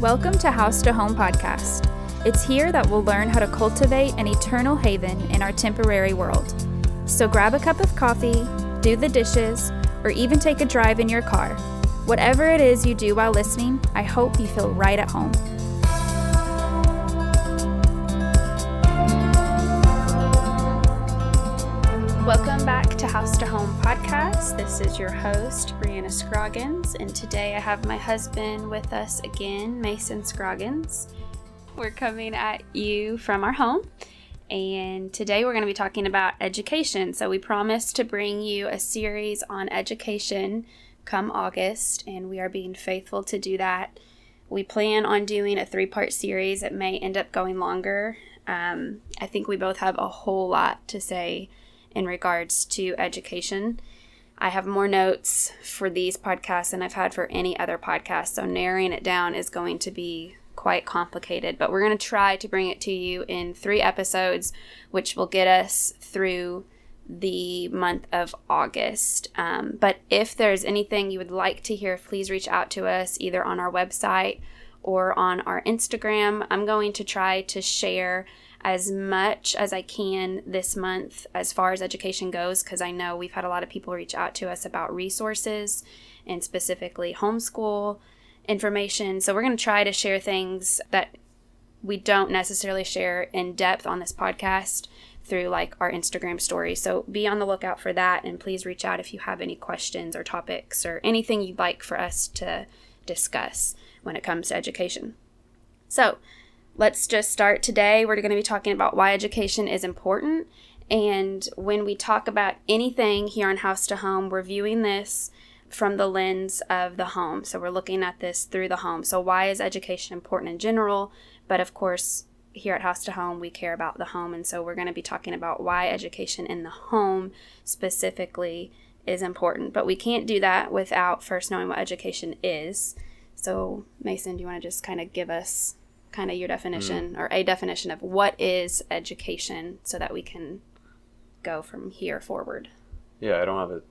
Welcome to House to Home podcast. It's here that we'll learn how to cultivate an eternal haven in our temporary world. So grab a cup of coffee, do the dishes, or even take a drive in your car. Whatever it is you do while listening, I hope you feel right at home. This is your host, Brianna Scroggins, and today I have my husband with us again, Mason Scroggins. We're coming at you from our home, and today we're going to be talking about education. So, we promised to bring you a series on education come August, and we are being faithful to do that. We plan on doing a three part series. It may end up going longer. Um, I think we both have a whole lot to say in regards to education. I have more notes for these podcasts than I've had for any other podcast, so narrowing it down is going to be quite complicated, but we're going to try to bring it to you in three episodes, which will get us through the month of August. Um, but if there's anything you would like to hear, please reach out to us either on our website or on our Instagram. I'm going to try to share as much as I can this month as far as education goes because I know we've had a lot of people reach out to us about resources and specifically homeschool information. So we're going to try to share things that we don't necessarily share in depth on this podcast through like our Instagram story. So be on the lookout for that and please reach out if you have any questions or topics or anything you'd like for us to discuss when it comes to education. So, let's just start today. We're going to be talking about why education is important. And when we talk about anything here on House to Home, we're viewing this from the lens of the home. So we're looking at this through the home. So, why is education important in general? But of course, here at House to Home, we care about the home. And so we're going to be talking about why education in the home specifically is important. But we can't do that without first knowing what education is. So, Mason, do you want to just kind of give us kind of your definition mm. or a definition of what is education so that we can go from here forward? Yeah, I don't have a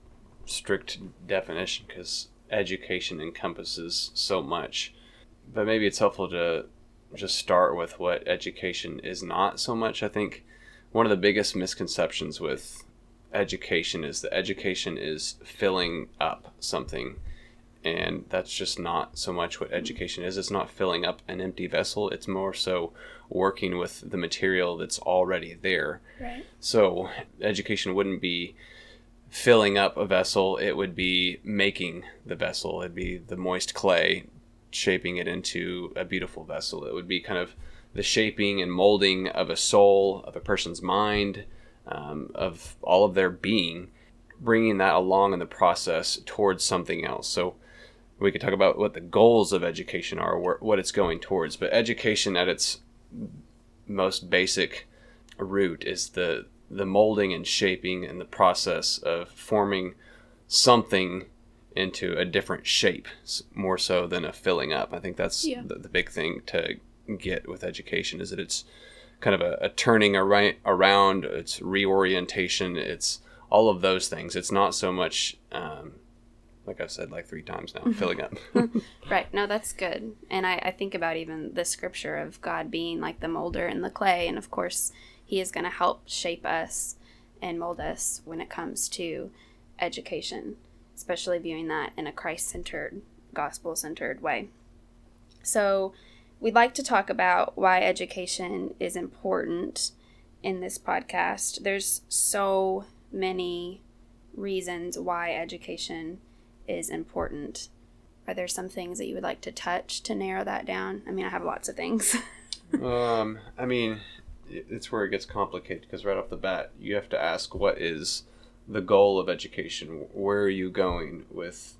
strict definition because education encompasses so much. But maybe it's helpful to just start with what education is not so much. I think one of the biggest misconceptions with education is that education is filling up something and that's just not so much what education is. It's not filling up an empty vessel. It's more so working with the material that's already there. Right. so education wouldn't be filling up a vessel. It would be making the vessel. It'd be the moist clay shaping it into a beautiful vessel. It would be kind of the shaping and molding of a soul of a person's mind um, of all of their being bringing that along in the process towards something else. So we could talk about what the goals of education are, what it's going towards. But education, at its most basic root, is the the molding and shaping and the process of forming something into a different shape, more so than a filling up. I think that's yeah. the, the, big thing to get with education is that it's kind of a, a turning ar- around, it's reorientation, it's all of those things. It's not so much um, like I've said like three times now, filling mm-hmm. up. right. No, that's good. And I, I think about even the scripture of God being like the molder and the clay. And of course, He is going to help shape us and mold us when it comes to education, especially viewing that in a Christ centered, gospel centered way. So, we'd like to talk about why education is important in this podcast. There's so many reasons why education is important. Are there some things that you would like to touch to narrow that down? I mean, I have lots of things. um, I mean, it's where it gets complicated because right off the bat, you have to ask what is the goal of education? Where are you going with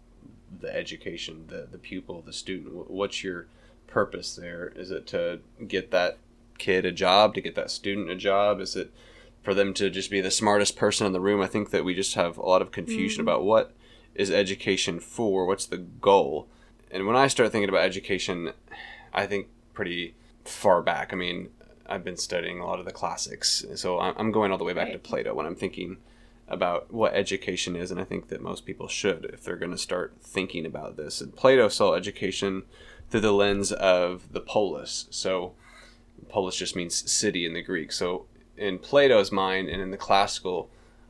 the education, the, the pupil, the student? What's your purpose there? Is it to get that kid a job, to get that student a job? Is it for them to just be the smartest person in the room? I think that we just have a lot of confusion mm-hmm. about what is education for? What's the goal? And when I start thinking about education, I think pretty far back. I mean, I've been studying a lot of the classics, so I'm going all the way back right. to Plato when I'm thinking about what education is, and I think that most people should if they're going to start thinking about this. And Plato saw education through the lens of the polis. So polis just means city in the Greek. So in Plato's mind and in the classical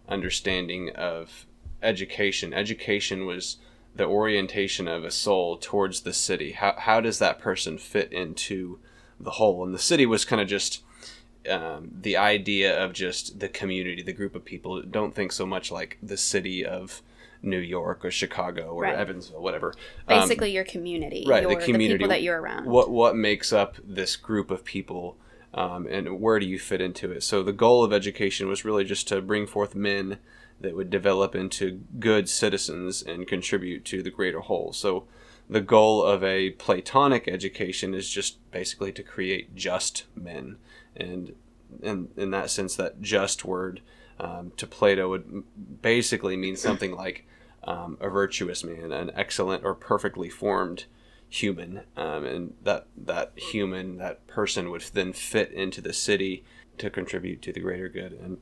understanding of education, education was the orientation of a soul towards the city. How, how does that person fit into the whole? And the city was kind of just um, the idea of just the community, the group of people. Don't think so much like the city of New York or Chicago or right. Evansville, whatever. Um, Basically, um, your community, right? Your, the community the people that you're around. What what makes up this group of people, um, and where do you fit into it? So the goal of education was really just to bring forth men that would develop into good citizens and contribute to the greater whole. So the goal of a Platonic education is just basically to create just men, and in in that sense, that just word um, to Plato would basically mean something like um, a virtuous man, an excellent or perfectly formed human, um, and that that human, that person, would then fit into the city to contribute to the greater good. And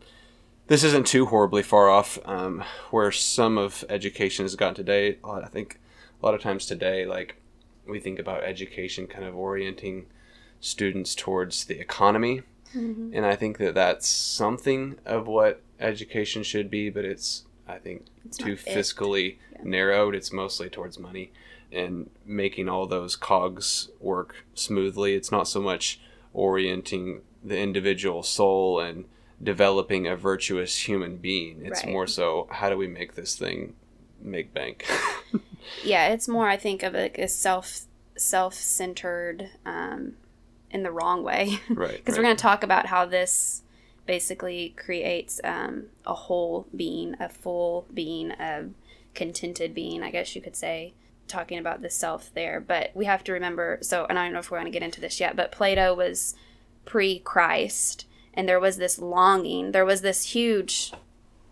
this isn't too horribly far off um, where some of education has gotten today. I think a lot of times today, like we think about education kind of orienting students towards the economy. Mm-hmm. And I think that that's something of what education should be, but it's I think it's too fiscally yeah. narrowed. It's mostly towards money and making all those cogs work smoothly. It's not so much orienting the individual soul and developing a virtuous human being. It's right. more so how do we make this thing make bank? yeah, it's more I think of like a self self centered um, in the wrong way. Right. Because right. we're going to talk about how this basically creates um, a whole being, a full being, a contented being, I guess you could say, talking about the self there. But we have to remember so, and I don't know if we're going to get into this yet, but Plato was pre Christ, and there was this longing, there was this huge.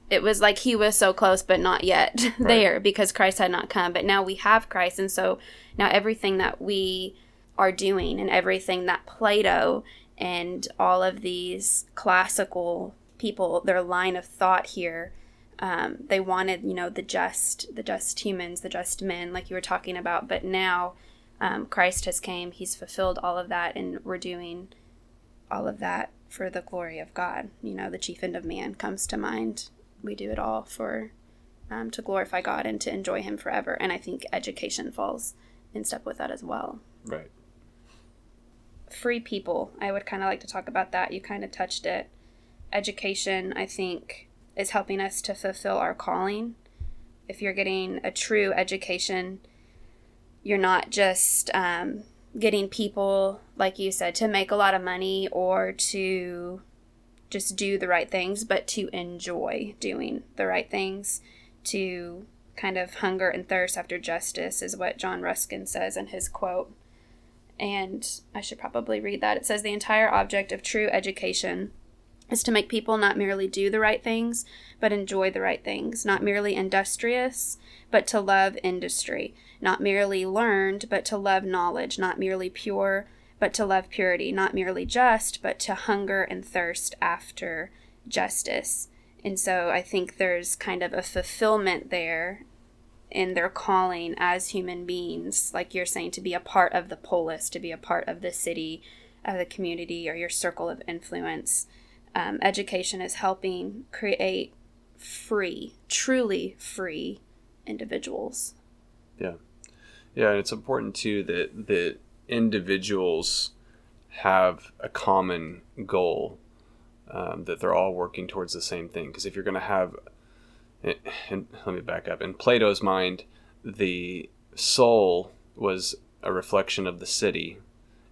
It was like he was so close, but not yet right. there because Christ had not come. But now we have Christ. And so now everything that we are doing and everything that Plato and all of these classical people, their line of thought here, um, they wanted, you know, the just, the just humans, the just men, like you were talking about. But now um, Christ has came; He's fulfilled all of that, and we're doing all of that for the glory of God. You know, the chief end of man comes to mind. We do it all for um, to glorify God and to enjoy Him forever. And I think education falls in step with that as well. Right free people. I would kind of like to talk about that. You kind of touched it. Education, I think, is helping us to fulfill our calling. If you're getting a true education, you're not just um, getting people, like you said, to make a lot of money or to just do the right things, but to enjoy doing the right things, to kind of hunger and thirst after justice, is what John Ruskin says in his quote. And I should probably read that. It says the entire object of true education is to make people not merely do the right things, but enjoy the right things, not merely industrious, but to love industry, not merely learned, but to love knowledge, not merely pure, but to love purity, not merely just, but to hunger and thirst after justice. And so I think there's kind of a fulfillment there in their calling as human beings, like you're saying, to be a part of the polis, to be a part of the city, of the community, or your circle of influence. Um, education is helping create free, truly free individuals. Yeah. Yeah, and it's important too that that individuals have a common goal, um, that they're all working towards the same thing. Because if you're going to have and let me back up. In Plato's mind, the soul was a reflection of the city,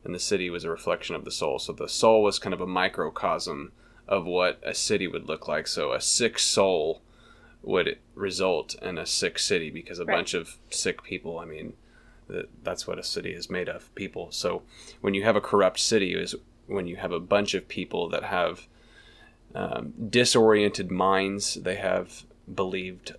and the city was a reflection of the soul. So the soul was kind of a microcosm of what a city would look like. So a sick soul would result in a sick city because a right. bunch of sick people. I mean, that's what a city is made of people. So when you have a corrupt city, is when you have a bunch of people that have um, disoriented minds. They have believed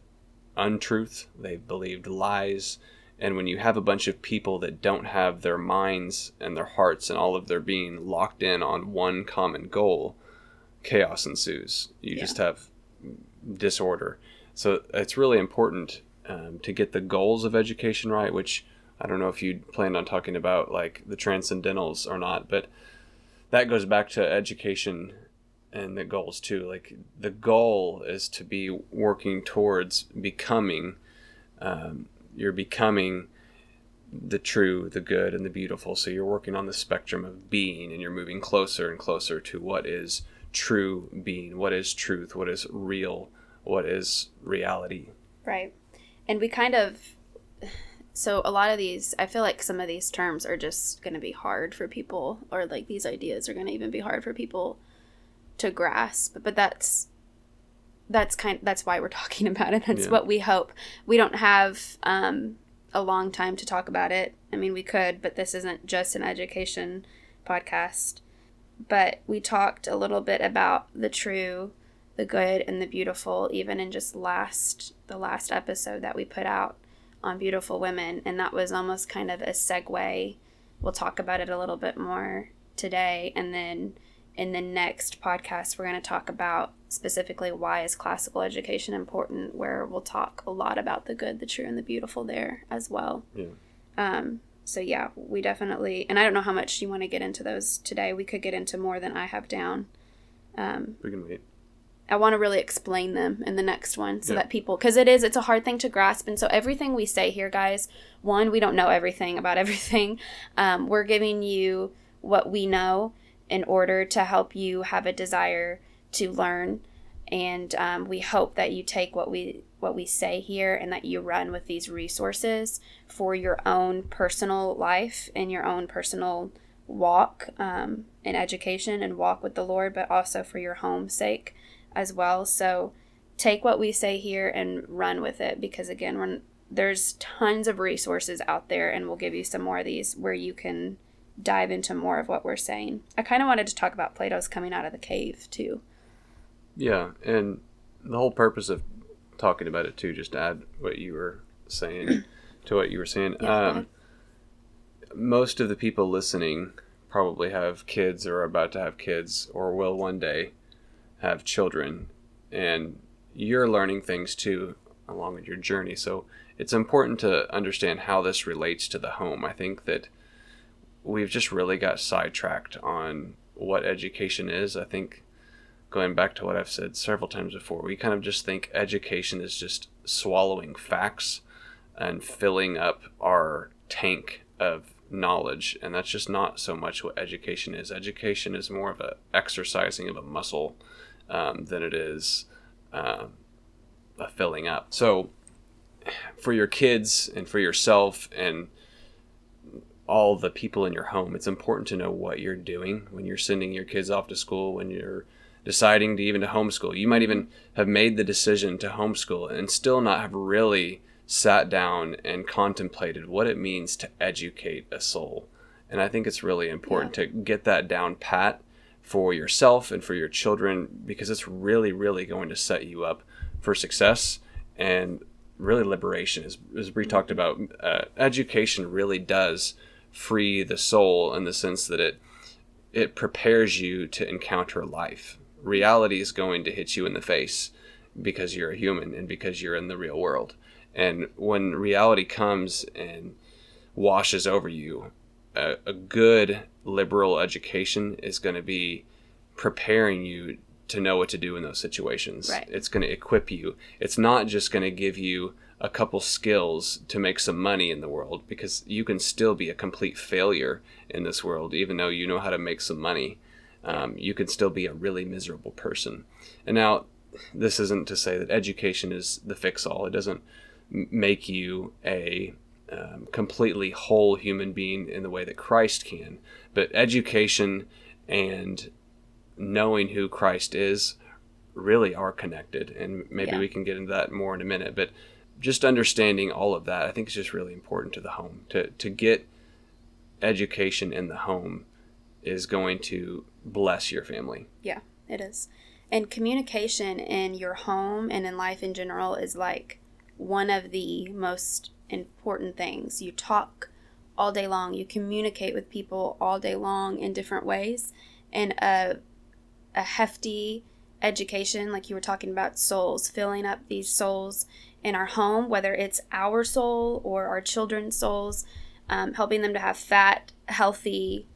untruth, they've believed lies. And when you have a bunch of people that don't have their minds and their hearts and all of their being locked in on one common goal, chaos ensues. You yeah. just have disorder. So it's really important um, to get the goals of education right, which I don't know if you planned on talking about like the transcendentals or not, but that goes back to education and the goals too. Like the goal is to be working towards becoming. Um, you're becoming the true, the good, and the beautiful. So you're working on the spectrum of being, and you're moving closer and closer to what is true being, what is truth, what is real, what is reality. Right, and we kind of. So a lot of these, I feel like some of these terms are just going to be hard for people, or like these ideas are going to even be hard for people to grasp but that's that's kind that's why we're talking about it. That's yeah. what we hope. We don't have um, a long time to talk about it. I mean we could but this isn't just an education podcast. But we talked a little bit about the true the good and the beautiful even in just last the last episode that we put out on beautiful women and that was almost kind of a segue. We'll talk about it a little bit more today and then in the next podcast we're going to talk about specifically why is classical education important where we'll talk a lot about the good the true and the beautiful there as well. Yeah. Um so yeah we definitely and i don't know how much you want to get into those today. We could get into more than i have down. Um we can wait I want to really explain them in the next one so yeah. that people, because it is, it's a hard thing to grasp. And so everything we say here, guys, one, we don't know everything about everything. Um, we're giving you what we know in order to help you have a desire to learn. And um, we hope that you take what we what we say here and that you run with these resources for your own personal life and your own personal walk um, in education and walk with the Lord, but also for your home sake as well. So take what we say here and run with it because again, there's tons of resources out there, and we'll give you some more of these where you can dive into more of what we're saying. I kind of wanted to talk about Plato's coming out of the cave too. Yeah, and the whole purpose of talking about it too, just to add what you were saying to what you were saying. Yeah, um, most of the people listening probably have kids or are about to have kids or will one day have children, and you're learning things too along with your journey. So it's important to understand how this relates to the home. I think that we've just really got sidetracked on what education is. I think going back to what I've said several times before, we kind of just think education is just swallowing facts and filling up our tank of knowledge and that's just not so much what education is education is more of a exercising of a muscle um, than it is uh, a filling up so for your kids and for yourself and all the people in your home. It's important to know what you're doing when you're sending your kids off to school, when you're deciding to even to homeschool. You might even have made the decision to homeschool and still not have really sat down and contemplated what it means to educate a soul. And I think it's really important yeah. to get that down pat for yourself and for your children because it's really, really going to set you up for success and really liberation. As, as Bree talked about, uh, education really does free the soul in the sense that it it prepares you to encounter life. Reality is going to hit you in the face because you're a human and because you're in the real world. And when reality comes and washes over you, a, a good liberal education is going to be preparing you to know what to do in those situations. Right. It's going to equip you. It's not just going to give you a couple skills to make some money in the world because you can still be a complete failure in this world even though you know how to make some money um, you can still be a really miserable person and now this isn't to say that education is the fix all it doesn't make you a um, completely whole human being in the way that christ can but education and knowing who christ is really are connected and maybe yeah. we can get into that more in a minute but just understanding all of that, I think is just really important to the home. To to get education in the home is going to bless your family. Yeah, it is. And communication in your home and in life in general is like one of the most important things. You talk all day long, you communicate with people all day long in different ways. And a, a hefty education, like you were talking about souls, filling up these souls in our home, whether it's our soul or our children's souls, um, helping them to have fat, healthy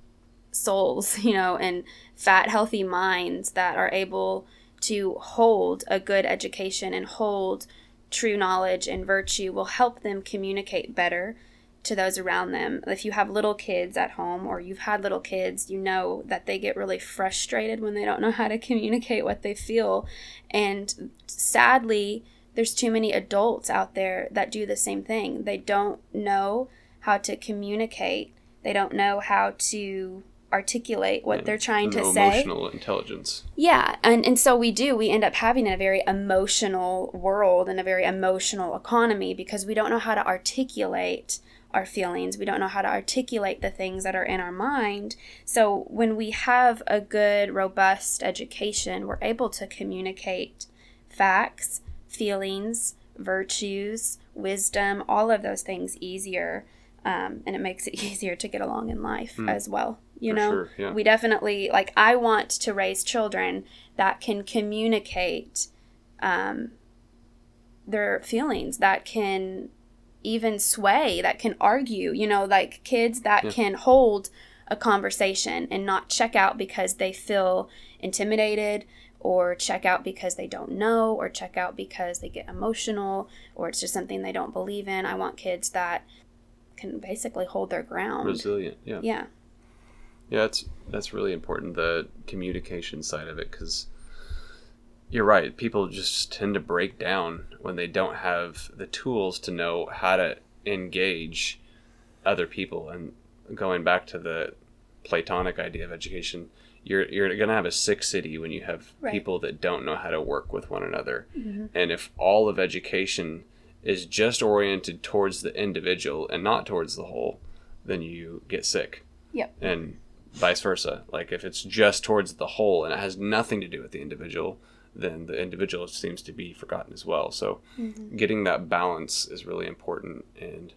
souls, you know, and fat, healthy minds that are able to hold a good education and hold true knowledge and virtue will help them communicate better to those around them. If you have little kids at home or you've had little kids, you know that they get really frustrated when they don't know how to communicate what they feel. And sadly, there's too many adults out there that do the same thing. They don't know how to communicate, they don't know how to articulate what they're trying to say. Emotional intelligence. Yeah, and, and so we do. We end up having a very emotional world and a very emotional economy because we don't know how to articulate our feelings. We don't know how to articulate the things that are in our mind. So when we have a good, robust education, we're able to communicate facts, feelings, virtues, wisdom, all of those things easier. Um, and it makes it easier to get along in life as well. You For know, sure, yeah. we definitely like. I want to raise children that can communicate um, their feelings, that can even sway, that can argue. You know, like kids that Yeah. can hold a conversation and not check out because they feel intimidated or check out because they don't know or check out because they get emotional or it's just something they don't believe in. I want kids that can basically hold their ground. Resilient. Yeah. Yeah. Yeah, that's that's really important. The communication side of it, because you're right. People just tend to break down when they don't have the tools to know how to engage other people. And going back to the Platonic idea of education, you're you're gonna have a sick city when you have Right. people that don't know how to work with one another. Mhm. And if all of education is just oriented towards the individual and not towards the whole, then you get sick Yep. and vice versa. Like if it's just towards the whole and it has nothing to do with the individual, then the individual seems to be forgotten as well. So Mm-hmm. getting that balance is really important. And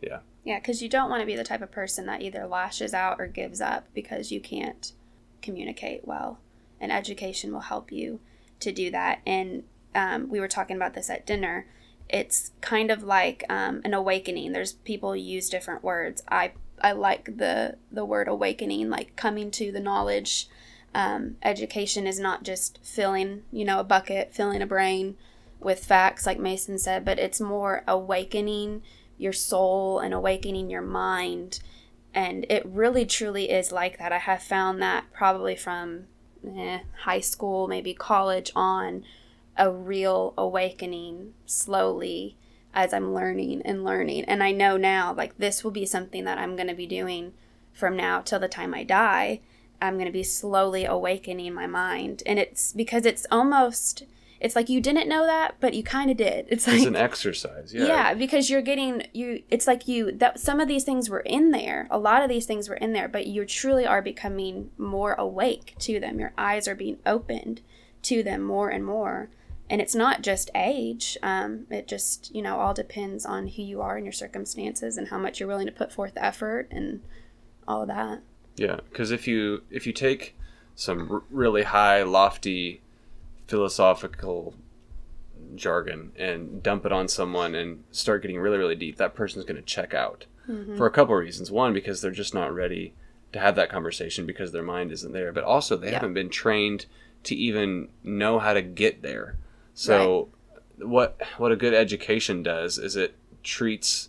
yeah, Yeah, because you don't want to be the type of person that either lashes out or gives up because you can't communicate well. And education will help you to do that. And um, we were talking about this at dinner. It's kind of like um, an awakening. There's people use different words. I I like the the word awakening, like coming to the knowledge. Um, education is not just filling, you know, a bucket, filling a brain with facts, like Mason said, but it's more awakening your soul and awakening your mind. And it really truly is like that. I have found that probably from eh, high school, maybe college on, a real awakening slowly as I'm learning and learning. And I know now, like, this will be something that I'm going to be doing from now till the time I die. I'm going to be slowly awakening my mind. And it's because it's almost, it's like you didn't know that, but you kind of did. It's like, it's an exercise. Yeah. yeah. because you're getting you it's like you that some of these things were in there a lot of these things were in there but you truly are becoming more awake to them your eyes are being opened to them more and more and it's not just age um, it just you know all depends on who you are and your circumstances and how much you're willing to put forth effort and all of that Yeah, because if you if you take some r- really high, lofty, philosophical jargon and dump it on someone and start getting really really deep, that person's going to check out for a couple of reasons. One, because they're just not ready to have that conversation because their mind isn't there, but also they Yeah. haven't been trained to even know how to get there. So what what a good education does is it treats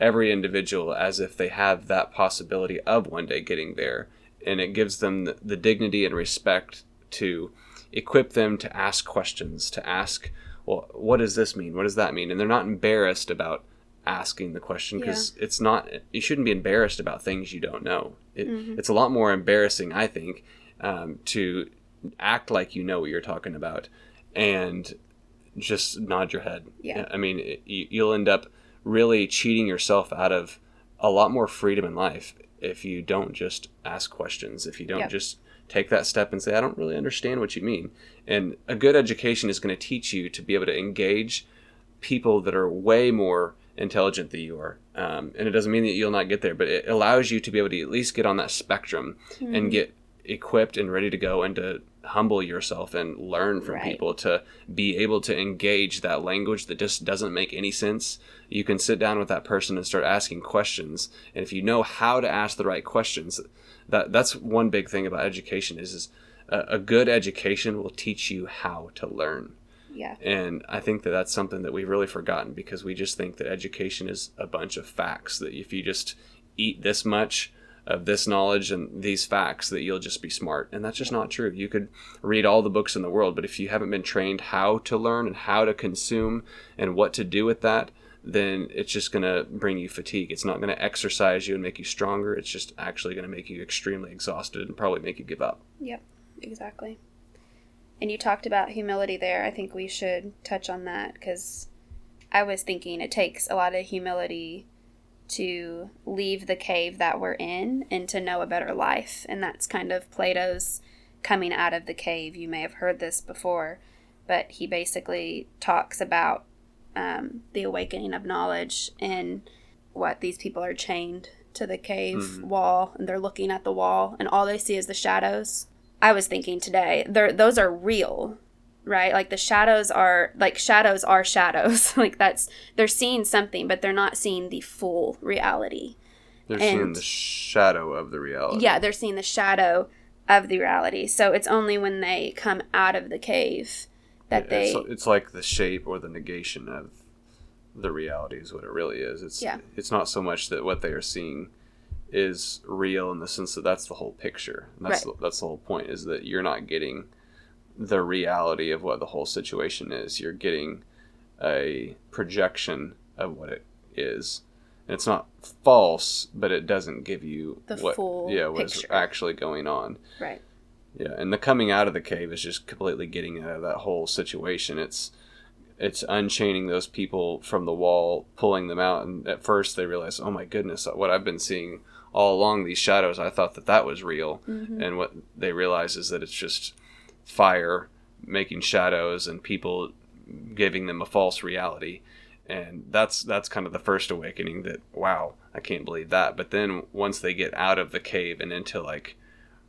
every individual as if they have that possibility of one day getting there. And it gives them the, the dignity and respect to equip them to ask questions to ask well what does this mean? What does that mean? And they're not embarrassed about asking the question because it's not you shouldn't be embarrassed about things you don't know. It, it's a lot more embarrassing i think um, to act like you know what you're talking about and just nod your head Yeah. i mean it, you, you'll end up really cheating yourself out of a lot more freedom in life if you don't just ask questions if you don't Yep. just take that step and say i don't really understand what you mean and a good education is going to teach you to be able to engage people that are way more intelligent than you are um, and it doesn't mean that you'll not get there but it allows you to be able to at least get on that spectrum and get equipped and ready to go and to humble yourself and learn from Right. people to be able to engage that language that just doesn't make any sense you can sit down with that person and start asking questions and if you know how to ask the right questions that that's one big thing about education is, is a, a good education will teach you how to learn Yeah. and I think that that's something that we've really forgotten because we just think that education is a bunch of facts. That if you just eat this much of this knowledge and these facts, that you'll just be smart. And that's just not true. You could read all the books in the world, but if you haven't been trained how to learn and how to consume and what to do with that, then it's just going to bring you fatigue. It's not going to exercise you and make you stronger. It's just actually going to make you extremely exhausted and probably make you give up. Yep, exactly. And you talked about humility there. I think we should touch on that because I was thinking it takes a lot of humility to leave the cave that we're in and to know a better life. And that's kind of Plato's coming out of the cave. You may have heard this before, but he basically talks about um, the awakening of knowledge and what these people are chained to the cave Mhm. wall and they're looking at the wall and all they see is the shadows. I was thinking today, those are real, right? Like the shadows are like shadows are shadows. like that's they're seeing something, but they're not seeing the full reality. They're seeing And- the shadow of the reality. Yeah, they're seeing the shadow of the reality. So it's only when they come out of the cave that they it's, it's like the shape or the negation of the reality is what it really is it's Yeah. it's not so much that what they are seeing is real in the sense that that's the whole picture And that's Right. the, that's the whole point is that you're not getting the reality of what the whole situation is you're getting a projection of what it is and it's not false but it doesn't give you The what full yeah what's actually going on right. yeah, and the coming out of the cave is just completely getting out of that whole situation. It's it's unchaining those people from the wall, pulling them out, and at first they realize, oh my goodness, what I've been seeing all along these shadows, I thought that that was real, Mhm. and what they realize is that it's just fire making shadows and people giving them a false reality. And that's that's kind of the first awakening that wow i can't believe that. But then once they get out of the cave and into like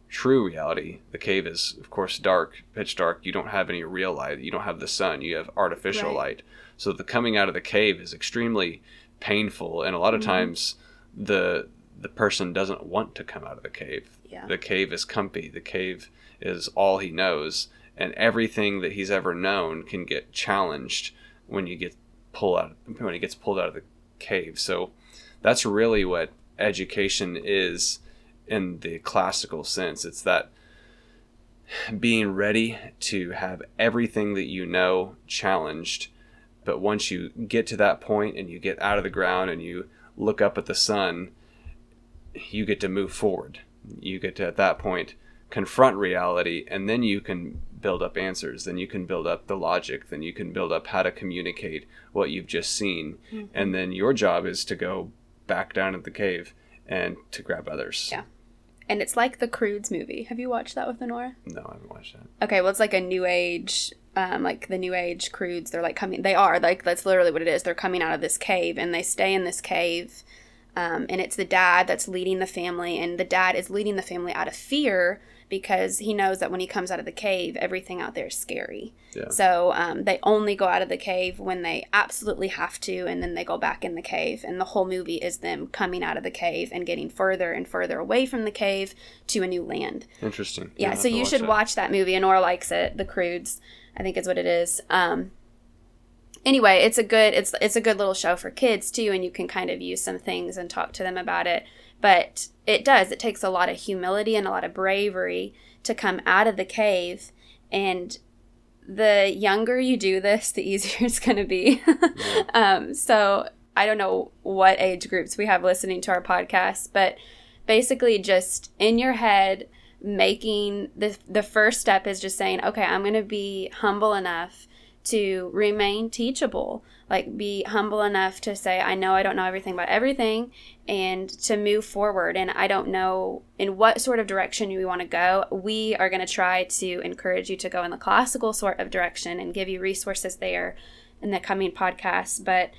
true reality the cave is of course dark pitch dark. You don't have any real light. You don't have the sun. You have artificial Right. light. So the coming out of the cave is extremely painful. And a lot of Mhm. times the the person doesn't want to come out of the cave. Yeah. the cave is comfy. The cave is all he knows and everything that he's ever known can get challenged when you get pull out when he gets pulled out of the cave. So that's really what education is in the classical sense. It's that being ready to have everything that you know challenged but once you get to that point and you get out of the ground and you look up at the sun you get to move forward. You get to at that point confront reality and then you can build up answers then you can build up the logic then you can build up how to communicate what you've just seen Mm-hmm. and then your job is to go back down at the cave and to grab others Yeah. And it's like the Croods movie. Have you watched that with Honora? no i haven't watched that Okay, well, it's like a new age, um, like the new age Croods. They're like coming, they are, like, that's literally what it is. They're coming out of this cave and they stay in this cave. Um, and it's the dad that's leading the family, and the dad is leading the family out of fear because he knows that when he comes out of the cave, everything out there is scary. Yeah. So um, they only go out of the cave when they absolutely have to, and then they go back in the cave. And the whole movie is them coming out of the cave and getting further and further away from the cave to a new land. interesting Yeah, I'll so you should that. watch that movie. Honora likes it. The Croods, I think is what it is. Um, anyway, it's a good it's it's a good little show for kids too, and you can kind of use some things and talk to them about it. But it does. It takes a lot of humility and a lot of bravery to come out of the cave, and the younger you do this, the easier it's going to be. um, so I don't know what age groups we have listening to our podcast, but basically just in your head making the the first step is just saying okay i'm going to be humble enough to remain teachable like be humble enough to say i know i don't know everything about everything and to move forward. And i don't know in what sort of direction you want to go. We are going to try to encourage you to go in the classical sort of direction and give you resources there in the coming podcasts. But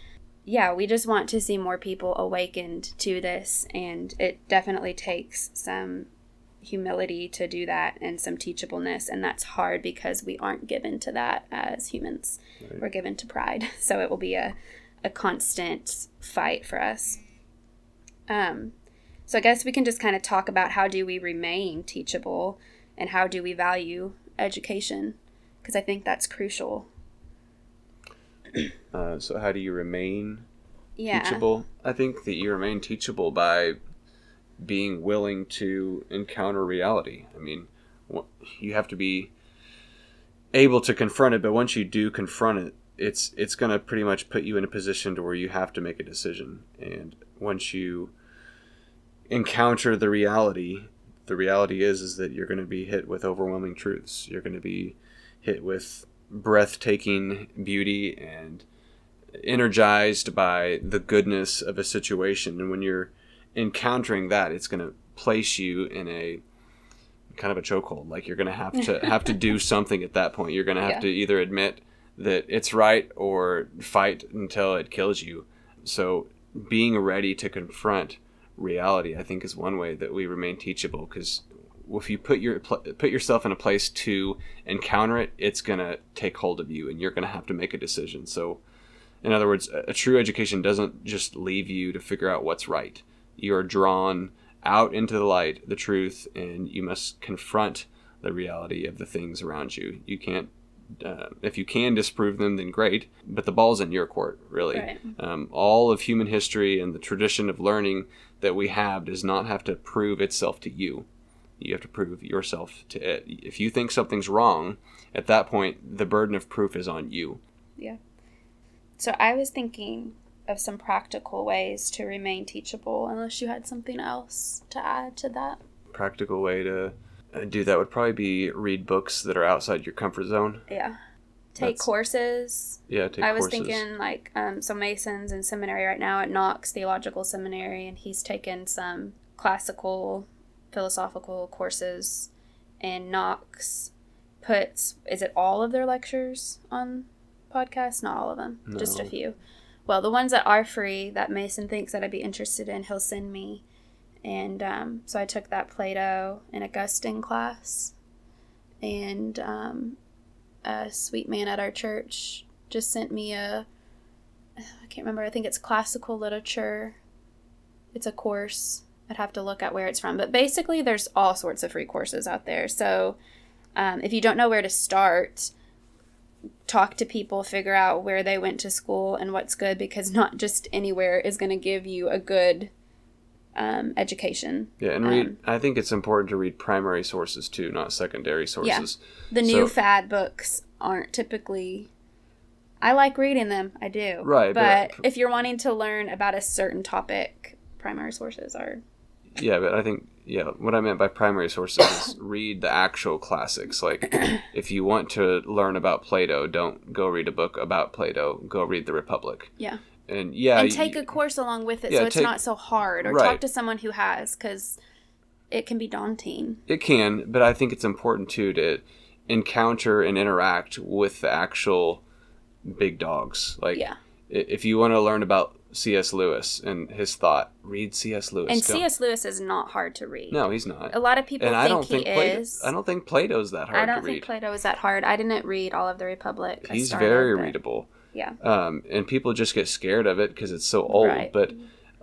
yeah, we just want to see more people awakened to this, and it definitely takes some humility to do that and some teachableness and that's hard because we aren't given to that as humans Right. we're given to pride so it will be a, a constant fight for us um, so i guess we can just kind of talk about how do we remain teachable and how do we value education because i think that's crucial Uh, so how do you remain yeah teachable? I think that you remain teachable by being willing to encounter reality. I mean, you have to be able to confront it, but once you do confront it, it's it's going to pretty much put you in a position to where you have to make a decision. And once you encounter the reality, the reality is is that you're going to be hit with overwhelming truths. You're going to be hit with breathtaking beauty and energized by the goodness of a situation. And when you're encountering that, it's going to place you in a kind of a chokehold. Like you're going to have to have to do something at that point. You're going to have Yeah. to either admit that it's right or fight until it kills you. So being ready to confront reality, I think, is one way that we remain teachable because if you put your put yourself in a place to encounter it, it's gonna take hold of you, and you're gonna have to make a decision. So, in other words, a, a true education doesn't just leave you to figure out what's right. You are drawn out into the light, the truth, and you must confront the reality of the things around you. You can't. Uh, if you can disprove them, then great. But the ball's in your court, really. Right. Um, all of human history and the tradition of learning that we have does not have to prove itself to you. You have to prove yourself to it. If you think something's wrong, at that point, the burden of proof is on you. Yeah. So I was thinking of some practical ways to remain teachable, unless you had something else to add to that. Practical way to uh, do that would probably be read books that are outside your comfort zone. Yeah. Take That's- courses. Yeah, take I was courses. thinking like um, so Mason's in seminary right now at Knox Theological Seminary, and he's taken some classical philosophical courses. And Knox puts is it all of their lectures on podcasts? Not all of them, just a few. Well, the ones that are free that Mason thinks that I'd be interested in, he'll send me. And um, so I took that Plato and Augustine class, and um, a sweet man at our church just sent me a I can't remember. I think it's classical literature. It's a course. I'd have to look at where it's from, but basically, there's all sorts of free courses out there. So, um, if you don't know where to start, talk to people, figure out where they went to school and what's good, because not just anywhere is going to give you a good um, education. Yeah, and read. um, I think it's important to read primary sources too, not secondary sources. Yeah. The new So- fad books aren't typically. I like reading them. I do. Right, but- But if you're wanting to learn about a certain topic, primary sources are. Yeah, but I think yeah, what I meant by primary sources is read the actual classics. Like if you want to learn about Plato, don't go read a book about Plato. Go read the Republic. Yeah. And yeah, and you- take a course along with it Yeah, so it's take- not so hard. Or Right. talk to someone who has, because it can be daunting. It can, but I think it's important too to encounter and interact with the actual big dogs. Like, Yeah. if you want to learn about C.S. Lewis and his thought, read C.S. Lewis. And Don't- C.S. Lewis is not hard to read. No, he's not. A lot of people and think I don't he think Plato, is. I don't think Plato's that hard I don't think. Plato is that hard. I didn't read all of the Republic. He's very but- readable. Yeah. um, and people just get scared of it because it's so old. Right. But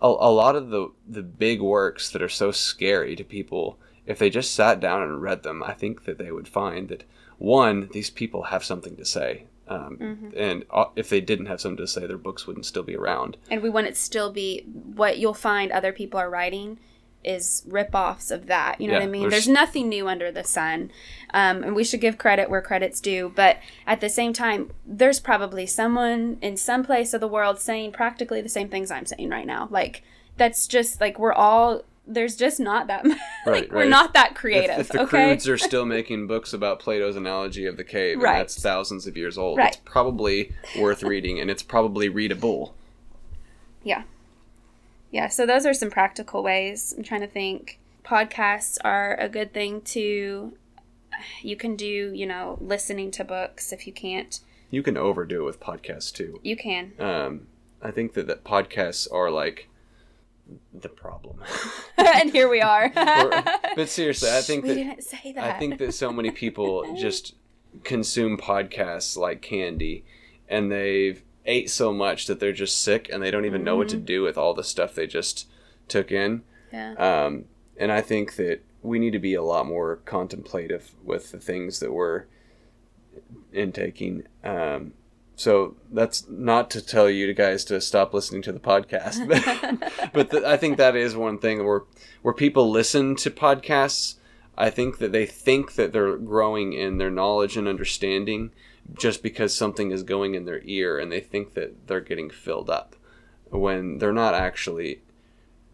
a, a lot of the the big works that are so scary to people, if they just sat down and read them, I think that they would find that one, these people have something to say, um, Mm-hmm. and uh, if they didn't have something to say, their books wouldn't still be around. and we want it to still be what you'll find other people are writing is rip-offs of that you know Yeah, what i mean there's- there's, nothing new under the sun um, and we should give credit where credit's due but at the same time there's probably someone in some place of the world saying practically the same things i'm saying right now like that's just like we're all there's just not that like Right, we're not that If, creative if the okay Croods are still making books about Plato's analogy of the cave, Right. and that's thousands of years old, Right. it's probably worth reading, and it's probably readable. Yeah. Yeah, so those are some practical ways. I'm trying to think. Podcasts are a good thing to you can do, you know, listening to books if you can't. You can overdo it with podcasts too. You can. um, I think that, that podcasts are like the problem. and here we are. but seriously, I think that didn't say that. I think that so many people just consume podcasts like candy, and they've ate so much that they're just sick and they don't even know what to do with all the stuff they just took in. yeah. Um, and I think that we need to be a lot more contemplative with the things that we're intaking. Um, so that's not to tell you guys to stop listening to the podcast, but, the, I think that is one thing where where people listen to podcasts. I think that they think that they're growing in their knowledge and understanding just because something is going in their ear, and they think that they're getting filled up when they're not actually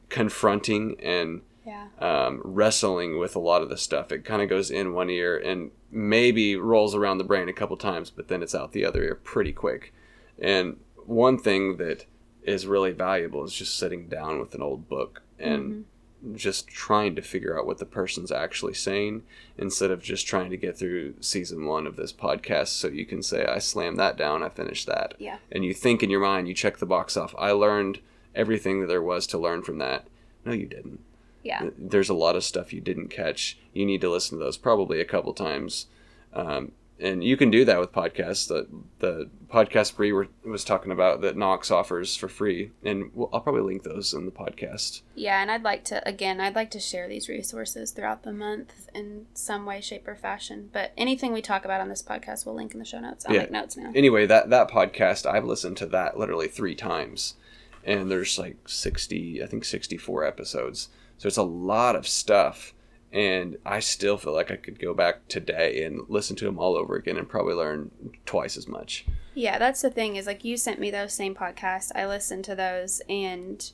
confronting and yeah. um, wrestling with a lot of the stuff. It kind of goes in one ear and maybe rolls around the brain a couple times, but then it's out the other ear pretty quick. And one thing that is really valuable is just sitting down with an old book and mm-hmm. just trying to figure out what the person's actually saying instead of just trying to get through season one of this podcast so you can say, I slammed that down, I finished that. Yeah. And you think in your mind, you check the box off, I learned everything that there was to learn from that. No, you didn't Yeah. there's a lot of stuff you didn't catch. You need to listen to those probably a couple times. Um, and you can do that with podcasts. The the podcast Bree was talking about that Knox offers for free, and we'll, I'll probably link those in the podcast. Yeah, and I'd like to again, I'd like to share these resources throughout the month in some way, shape, or fashion. But anything we talk about on this podcast, we'll link in the show notes. I'll Yeah. make notes now. Anyway, that that podcast I've listened to that literally three times, and there's like sixty, I think sixty four episodes. So it's a lot of stuff, and I still feel like I could go back today and listen to them all over again and probably learn twice as much. Yeah, that's the thing is like you sent me those same podcasts. I listened to those and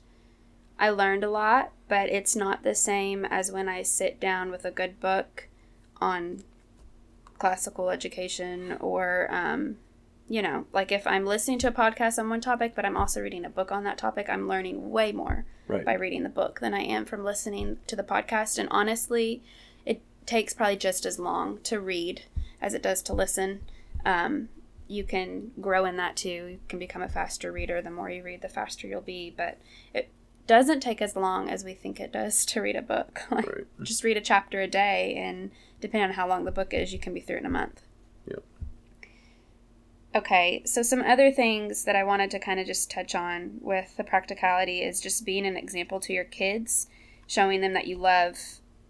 I learned a lot, but it's not the same as when I sit down with a good book on classical education or um you know, like if I'm listening to a podcast on one topic, but I'm also reading a book on that topic, I'm learning way more Right. by reading the book than I am from listening to the podcast. And honestly, it takes probably just as long to read as it does to listen. Um, you can grow in that too. You can become a faster reader. The more you read, the faster you'll be. But it doesn't take as long as we think it does to read a book. Like, Right. Just read a chapter a day, and depending on how long the book is, you can be through it in a month. Okay, so some other things that I wanted to kind of just touch on with the practicality is just being an example to your kids, showing them that you love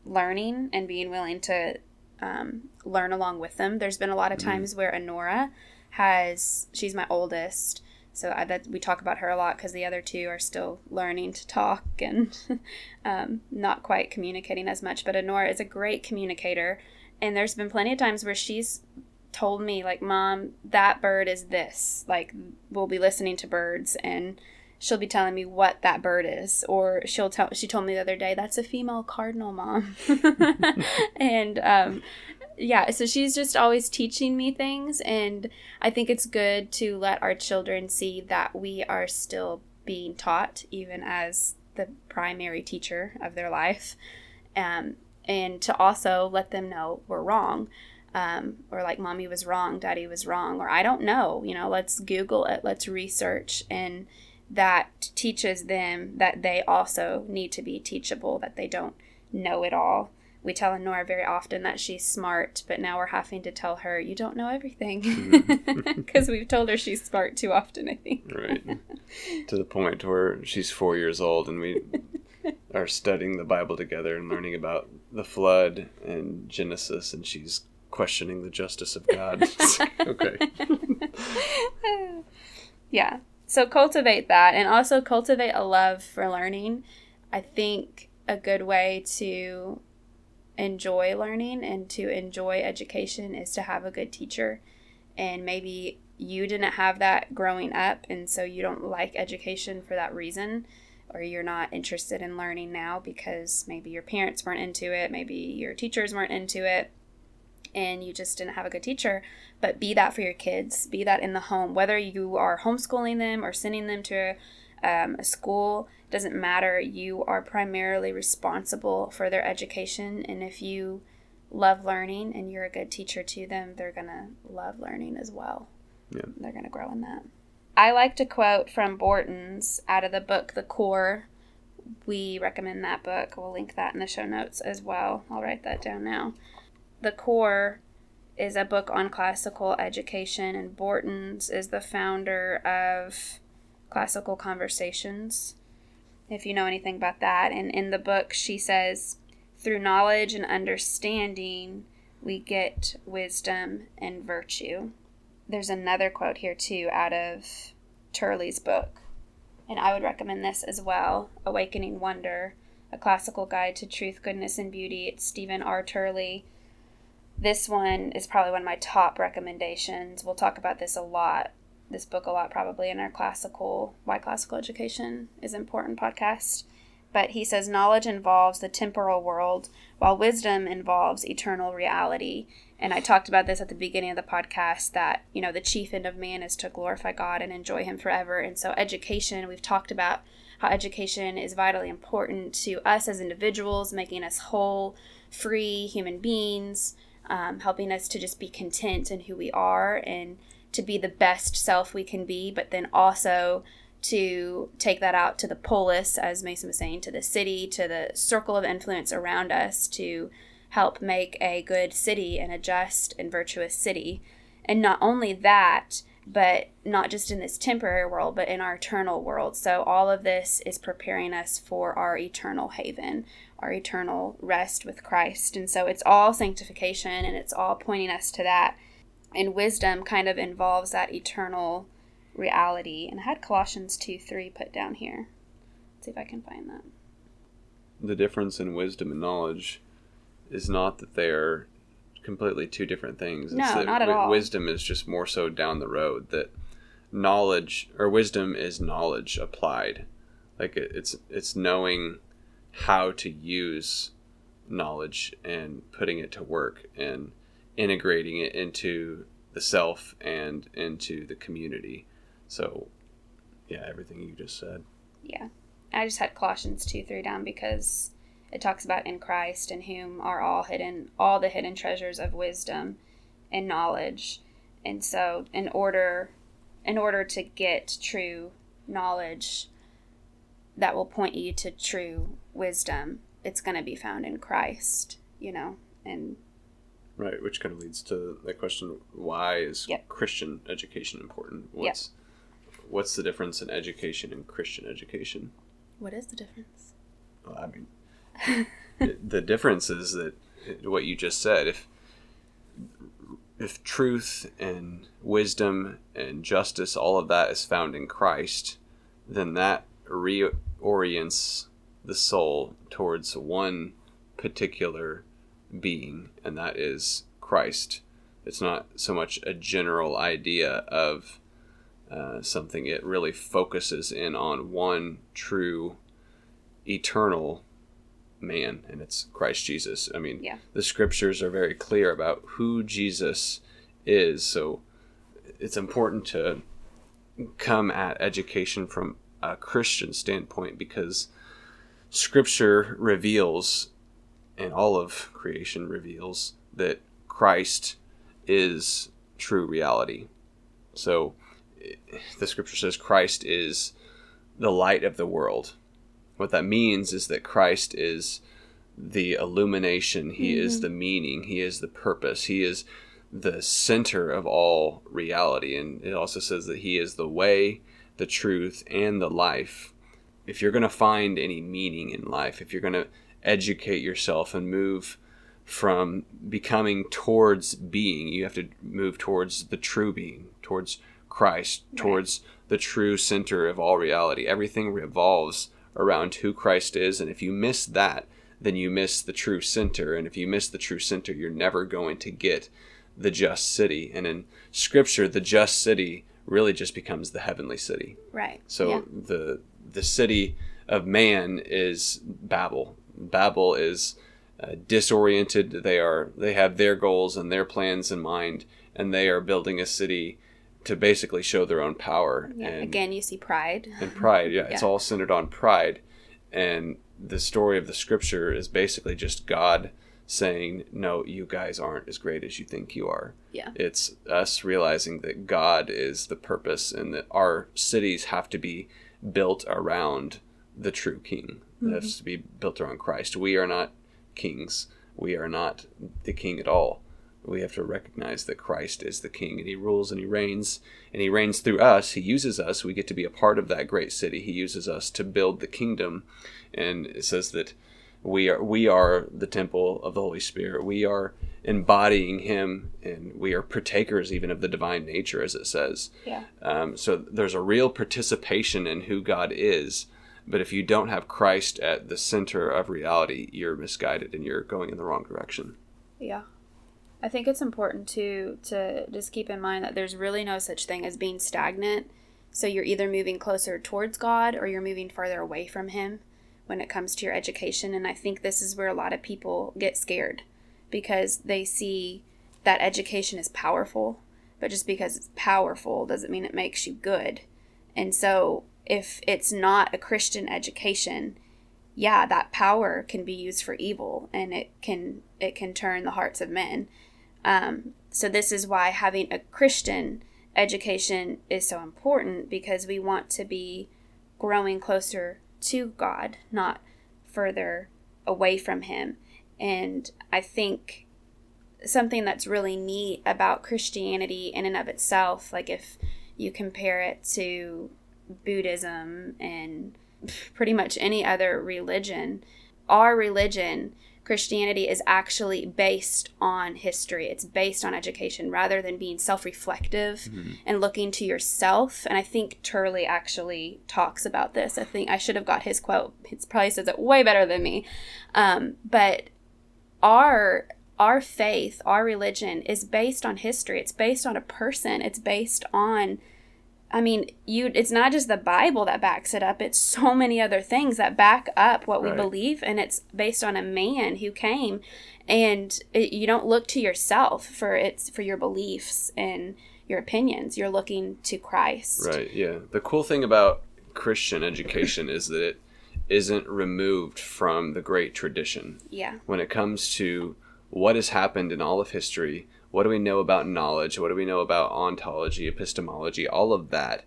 learning and being willing to um, learn along with them. There's been a lot of times where Honora has, she's my oldest, so I, that we talk about her a lot because the other two are still learning to talk and um, not quite communicating as much. But Honora is a great communicator, and there's been plenty of times where she's told me like mom that bird is this like we'll be listening to birds and she'll be telling me what that bird is or she'll tell she told me the other day that's a female cardinal mom. And um yeah so she's just always teaching me things and i think it's good to let our children see that we are still being taught even as the primary teacher of their life um, and to also let them know we're wrong um, or like mommy was wrong daddy was wrong or i don't know you know let's google it let's research and that teaches them that they also need to be teachable that they don't know it all we tell Nora very often that she's smart, but now we're having to tell her you don't know everything because we've told her she's smart too often. I think. right to the point where she's four years old and we are studying the bible together and learning about the flood and genesis and she's questioning the justice of god okay yeah. So cultivate that and also cultivate a love for learning. I think a good way to enjoy learning and to enjoy education is to have a good teacher. And maybe you didn't have that growing up, and so you don't like education for that reason, or you're not interested in learning now because maybe your parents weren't into it, maybe your teachers weren't into it and you just didn't have a good teacher. But be that for your kids, be that in the home, whether you are homeschooling them or sending them to um, a school, it doesn't matter. You are primarily responsible for their education, and if you love learning and you're a good teacher to them, they're gonna love learning as well. Yeah. They're gonna grow in that. I like to quote from Bortins' out of the book The Core we recommend that book. We'll link that in the show notes as well. I'll write that down now. The Core is a book on classical education, and Bortins is the founder of Classical Conversations. If you know anything about that, and in the book, she says, through knowledge and understanding, we get wisdom and virtue. There's another quote here, too, out of Turley's book, and I would recommend this as well Awakening Wonder, a classical guide to truth, goodness, and beauty. It's Stephen R. Turley this one is probably one of my top recommendations. We'll talk about this a lot, this book a lot probably in our classical, Why Classical Education is Important podcast. But he says knowledge involves the temporal world, while wisdom involves eternal reality. And I talked about this at the beginning of the podcast that, you know, the chief end of man is to glorify God and enjoy Him forever. And so, education, we've talked about how education is vitally important to us as individuals, making us whole, free human beings um, helping us to just be content in who we are and to be the best self we can be, but then also to take that out to the polis, as Mason was saying, to the city, to the circle of influence around us to help make a good city and a just and virtuous city. And not only that, but not just in this temporary world, but in our eternal world. So, all of this is preparing us for our eternal haven, our eternal rest with Christ. And so, it's all sanctification and it's all pointing us to that. And wisdom kind of involves that eternal reality. And I had Colossians 2 3 put down here. Let's see if I can find that. The difference in wisdom and knowledge is not that they are completely two different things. No, it's not at all. Wisdom is just more so down the road that knowledge or wisdom is knowledge applied. Like it, it's it's knowing how to use knowledge and putting it to work and integrating it into the self and into the community. So, yeah, everything you just said. Yeah. I just had Colossians 2 3 down because it talks about in Christ, in whom are all hidden, all the hidden treasures of wisdom and knowledge. And so, in order, in order to get true knowledge that will point you to true wisdom, it's going to be found in Christ, you know, and right, which kind of leads to the question: Why is yep. Christian education important? What's yep. what's the difference in education and Christian education? What is the difference? Well, I mean, the difference is that what you just said if if truth and wisdom and justice all of that is found in Christ then that reorients the soul towards one particular being and that is Christ. It's not so much a general idea of uh, something. It really focuses in on one true eternal man, and it's Christ Jesus. I mean, yeah. the scriptures are very clear about who Jesus is. So it's important to come at education from a Christian standpoint because scripture reveals, and all of creation reveals, that Christ is true reality. So the scripture says Christ is the light of the world. What that means is that Christ is the illumination, He mm-hmm. is the meaning, He is the purpose, He is the center of all reality. And it also says that He is the way, the truth, and the life. If you're going to find any meaning in life, if you're going to educate yourself and move from becoming towards being, you have to move towards the true being, towards Christ, right. towards the true center of all reality. Everything revolves around who Christ is. And if you miss that, then you miss the true center. And if you miss the true center, you're never going to get the just city. And in Scripture, the just city really just becomes the heavenly city. Right. So yeah. the the city of man is Babel. Babel is uh, disoriented. They are they have their goals and their plans in mind, and they are building a city to basically show their own power. Yeah. And, Again, you see pride. And pride, yeah, yeah. It's all centered on pride. And the story of the scripture is basically just God saying, No, you guys aren't as great as you think you are. Yeah. It's us realizing that God is the purpose and that our cities have to be built around the true king. It has mm-hmm. to be built around Christ. We are not kings. We are not the king at all. We have to recognize that Christ is the king and he rules and he reigns and he reigns through us. He uses us. We get to be a part of that great city. He uses us to build the kingdom. And it says that we are we are the temple of the Holy Spirit. We are embodying him and we are partakers even of the divine nature as it says. Yeah. Um, so there's a real participation in who God is. But if you don't have Christ at the center of reality, you're misguided and you're going in the wrong direction. Yeah. I think it's important to to just keep in mind that there's really no such thing as being stagnant. So you're either moving closer towards God or you're moving farther away from him when it comes to your education and I think this is where a lot of people get scared because they see that education is powerful, but just because it's powerful doesn't mean it makes you good. And so if it's not a Christian education, yeah, that power can be used for evil and it can it can turn the hearts of men. Um, so this is why having a Christian education is so important because we want to be growing closer to God, not further away from Him. And I think something that's really neat about Christianity in and of itself, like if you compare it to Buddhism and pretty much any other religion, our religion, Christianity, is actually based on history. It's based on education rather than being self reflective mm-hmm. and looking to yourself. And I think Turley actually talks about this. I think I should have got his quote. He probably says it way better than me. Um, but our our faith, our religion is based on history. It's based on a person. It's based on I mean, you it's not just the Bible that backs it up. It's so many other things that back up what we believe and it's based on a man who came and it, you don't look to yourself for it's for your beliefs and your opinions. You're looking to Christ. Right. Yeah. The cool thing about Christian education is that it isn't removed from the great tradition. Yeah. When it comes to what has happened in all of history, what do we know about knowledge? What do we know about ontology, epistemology, all of that?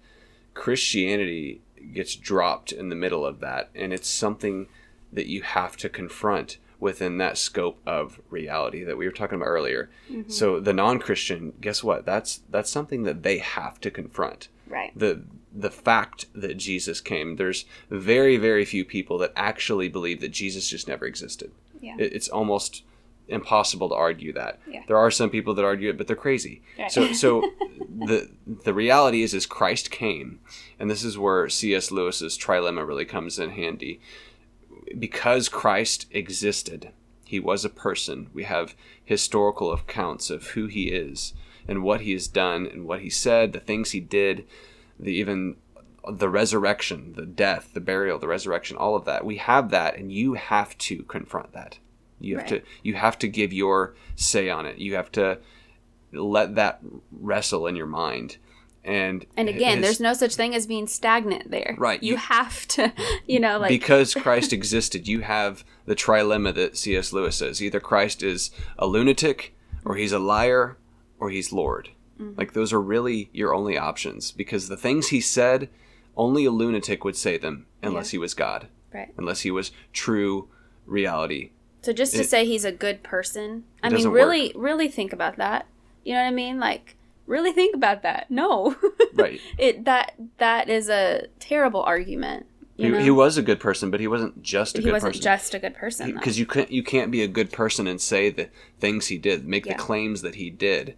Christianity gets dropped in the middle of that, and it's something that you have to confront within that scope of reality that we were talking about earlier. Mm-hmm. So the non-Christian, guess what? That's that's something that they have to confront. Right. The the fact that Jesus came. There's very very few people that actually believe that Jesus just never existed. Yeah. It, it's almost impossible to argue that. Yeah. There are some people that argue it, but they're crazy. Right. So so the the reality is is Christ came, and this is where C.S. Lewis's trilemma really comes in handy. Because Christ existed, he was a person. We have historical accounts of who he is and what he has done and what he said, the things he did, the even the resurrection, the death, the burial, the resurrection, all of that. We have that and you have to confront that. You have right. to you have to give your say on it. You have to let that wrestle in your mind. And and again, his, there's no such thing as being stagnant there. Right. You, you have to, you know, like because Christ existed, you have the trilemma that C.S. Lewis says: either Christ is a lunatic, or he's a liar, or he's Lord. Mm-hmm. Like those are really your only options because the things he said, only a lunatic would say them unless yeah. he was God. Right. Unless he was true reality so just to it, say he's a good person, I mean, really, work. really think about that. You know what I mean? Like, really think about that. No, right? it that that is a terrible argument. He, he, was a good person, but he wasn't just a he good person. He wasn't just a good person because you can't you can't be a good person and say the things he did, make yeah. the claims that he did.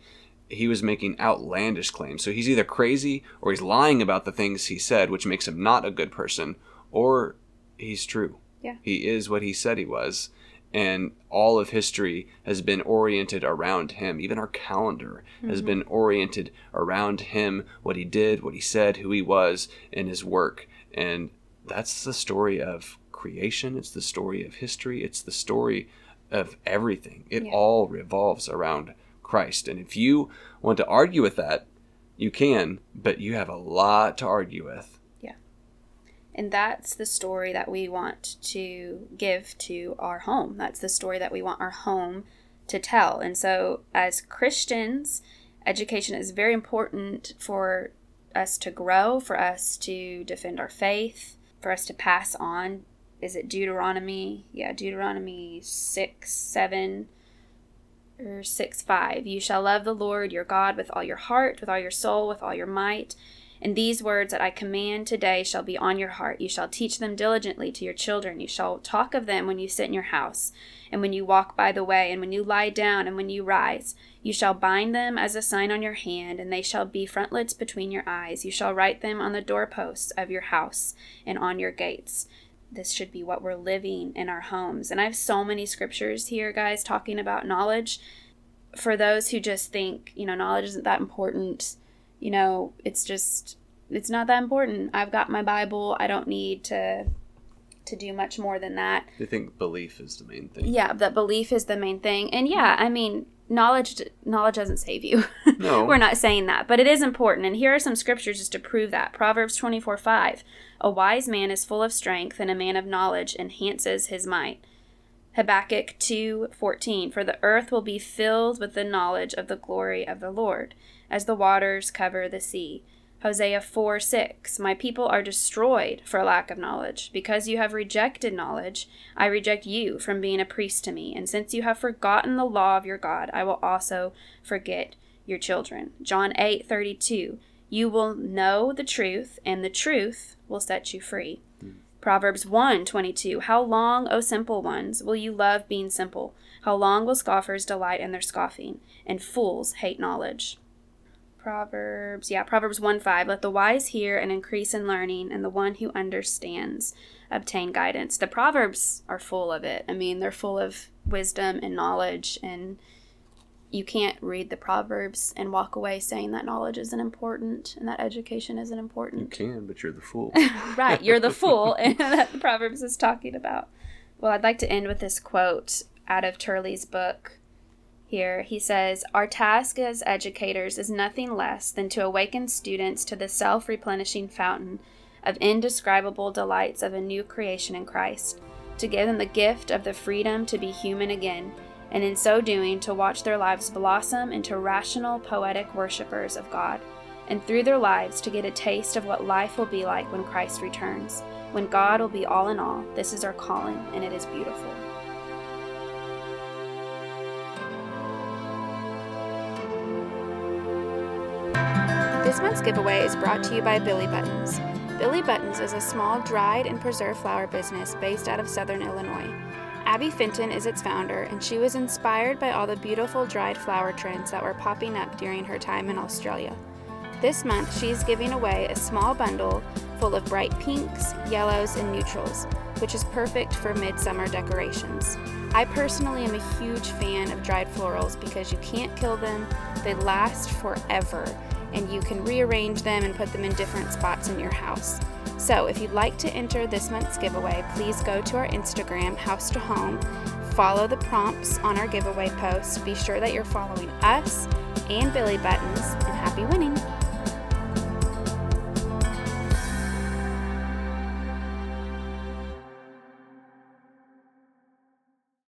He was making outlandish claims. So he's either crazy or he's lying about the things he said, which makes him not a good person, or he's true. Yeah. He is what he said he was and all of history has been oriented around him. Even our calendar mm-hmm. has been oriented around him, what he did, what he said, who he was, and his work. And that's the story of creation. It's the story of history. It's the story of everything. It yeah. all revolves around Christ. And if you want to argue with that, you can, but you have a lot to argue with. And that's the story that we want to give to our home. That's the story that we want our home to tell. And so, as Christians, education is very important for us to grow, for us to defend our faith, for us to pass on is it Deuteronomy? Yeah, Deuteronomy 6, 7 or 6, 5. You shall love the Lord your God with all your heart, with all your soul, with all your might. And these words that I command today shall be on your heart. You shall teach them diligently to your children. You shall talk of them when you sit in your house, and when you walk by the way, and when you lie down, and when you rise. You shall bind them as a sign on your hand, and they shall be frontlets between your eyes. You shall write them on the doorposts of your house and on your gates. This should be what we're living in our homes. And I have so many scriptures here, guys, talking about knowledge. For those who just think, you know, knowledge isn't that important you know, it's just it's not that important. I've got my Bible. I don't need to to do much more than that. They think belief is the main thing. Yeah, that belief is the main thing. And yeah, I mean, knowledge knowledge doesn't save you. No. We're not saying that, but it is important. And here are some scriptures just to prove that. Proverbs 24 5. A wise man is full of strength, and a man of knowledge enhances his might. Habakkuk 2 14. For the earth will be filled with the knowledge of the glory of the Lord as the waters cover the sea. Hosea 4 6 My people are destroyed for lack of knowledge. Because you have rejected knowledge, I reject you from being a priest to me. And since you have forgotten the law of your God, I will also forget your children. John eight thirty two You will know the truth, and the truth will set you free. Proverbs 1 22 How long, O simple ones, will you love being simple? How long will scoffers delight in their scoffing, and fools hate knowledge? Proverbs, yeah, Proverbs 1 5. Let the wise hear and increase in learning, and the one who understands obtain guidance. The Proverbs are full of it. I mean, they're full of wisdom and knowledge, and you can't read the Proverbs and walk away saying that knowledge isn't important and that education isn't important. You can, but you're the fool. right, you're the fool, and that the Proverbs is talking about. Well, I'd like to end with this quote out of Turley's book here, he says, Our task as educators is nothing less than to awaken students to the self replenishing fountain of indescribable delights of a new creation in Christ, to give them the gift of the freedom to be human again, and in so doing to watch their lives blossom into rational, poetic worshippers of God, and through their lives to get a taste of what life will be like when Christ returns, when God will be all in all. This is our calling, and it is beautiful. This month's giveaway is brought to you by Billy Buttons. Billy Buttons is a small dried and preserved flower business based out of southern Illinois. Abby Fenton is its founder, and she was inspired by all the beautiful dried flower trends that were popping up during her time in Australia. This month, she's giving away a small bundle full of bright pinks, yellows, and neutrals, which is perfect for midsummer decorations. I personally am a huge fan of dried florals because you can't kill them, they last forever, and you can rearrange them and put them in different spots in your house. So, if you'd like to enter this month's giveaway, please go to our Instagram, House to Home, follow the prompts on our giveaway post, be sure that you're following us and Billy Buttons, and happy winning!